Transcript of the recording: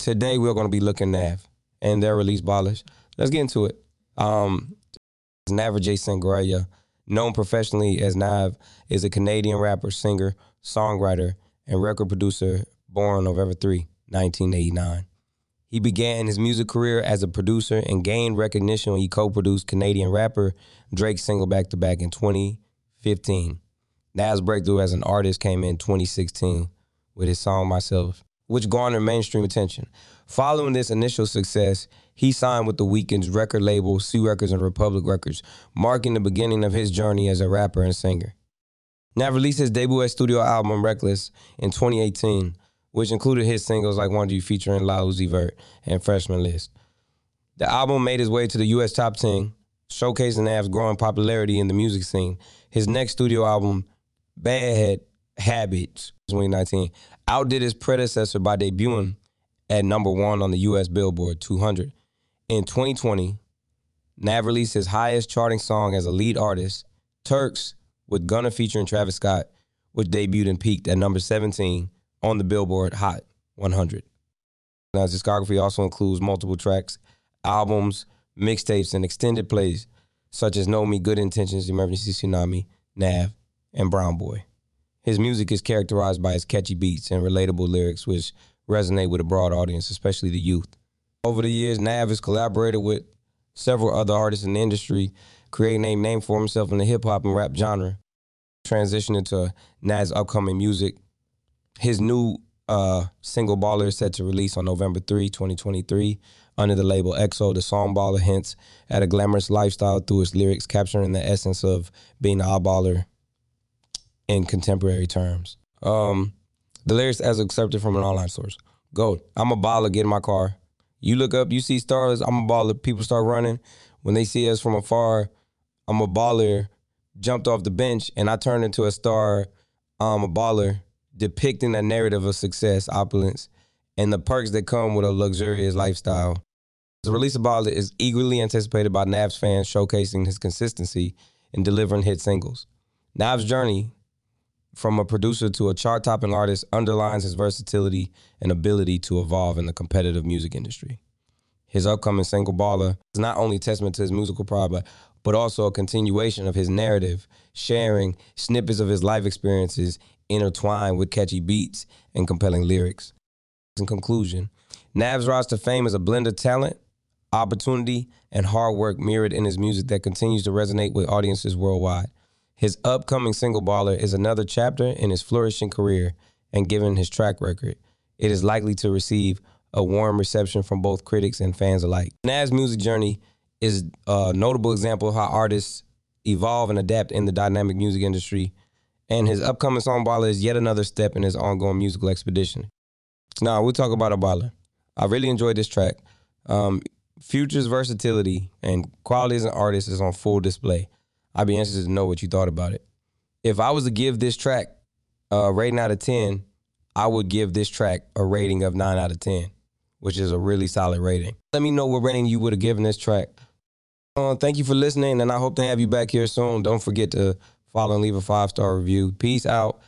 Today we're going to be looking at Nav and their release Ballers. Let's get into it. Um, Navraj Singh Goraya, known professionally as Nav, is a Canadian rapper, singer, songwriter, and record producer born November 3, 1989. He began his music career as a producer and gained recognition when he co-produced Canadian rapper Drake's single back to back in 2015. Nav's breakthrough as an artist came in 2016 with his song Myself, which garnered mainstream attention. Following this initial success, he signed with the Weeknd's record label, Sue Records and Republic Records, marking the beginning of his journey as a rapper and singer. Nav released his debut studio album Reckless in 2018, which included his singles like Wanted You featuring Lil Uzi Vert and Freshman List. The album made its way to the US top 10, showcasing Nav's growing popularity in the music scene. His next studio album, Bad Habits, 2019, outdid his predecessor by debuting at number one on the US Billboard 200. In 2020, Nav released his highest charting song as a lead artist, Turks, with Gunna featuring Travis Scott, which debuted and peaked at number 17 on the Billboard Hot 100. Now, his discography also includes multiple tracks, albums, mixtapes, and extended plays, such as Know Me, Good Intentions, Emergency Tsunami, Nav, and Brown Boy. His music is characterized by its catchy beats and relatable lyrics, which resonate with a broad audience, especially the youth. Over the years, Nav has collaborated with several other artists in the industry, creating a name for himself in the hip hop and rap genre. Transitioning to Nav's upcoming music, his new uh, single Baller is set to release on November 3, 2023, under the label XO. The song Baller hints at a glamorous lifestyle through its lyrics, capturing the essence of being a baller in contemporary terms. Um, the lyrics as accepted from an online source. Go. I'm a baller, get in my car. You look up, you see stars, I'm a baller. People start running. When they see us from afar, I'm a baller, jumped off the bench, and I turned into a star. I'm a baller depicting a narrative of success, opulence, and the perks that come with a luxurious lifestyle. The release of Baller is eagerly anticipated by Nav's fans, showcasing his consistency in delivering hit singles. Nav's journey from a producer to a chart topping artist underlines his versatility and ability to evolve in the competitive music industry. His upcoming single Baller is not only testament to his musical pride, but, but also a continuation of his narrative, sharing snippets of his life experiences intertwined with catchy beats and compelling lyrics. In conclusion, Nav's rise to fame is a blend of talent, opportunity, and hard work mirrored in his music that continues to resonate with audiences worldwide. His upcoming single Baller is another chapter in his flourishing career, and given his track record, it is likely to receive a warm reception from both critics and fans alike. Nav's music journey is a notable example of how artists evolve and adapt in the dynamic music industry and his upcoming song Baller is yet another step in his ongoing musical expedition. Now, we'll talk about a baller. I really enjoyed this track. Um, Future's versatility and quality as an artist is on full display. I'd be interested to know what you thought about it. If I was to give this track a rating out of 10, I would give this track a rating of 9 out of 10, which is a really solid rating. Let me know what rating you would have given this track. Uh, thank you for listening, and I hope to have you back here soon. Don't forget to follow and leave a five star review. Peace out.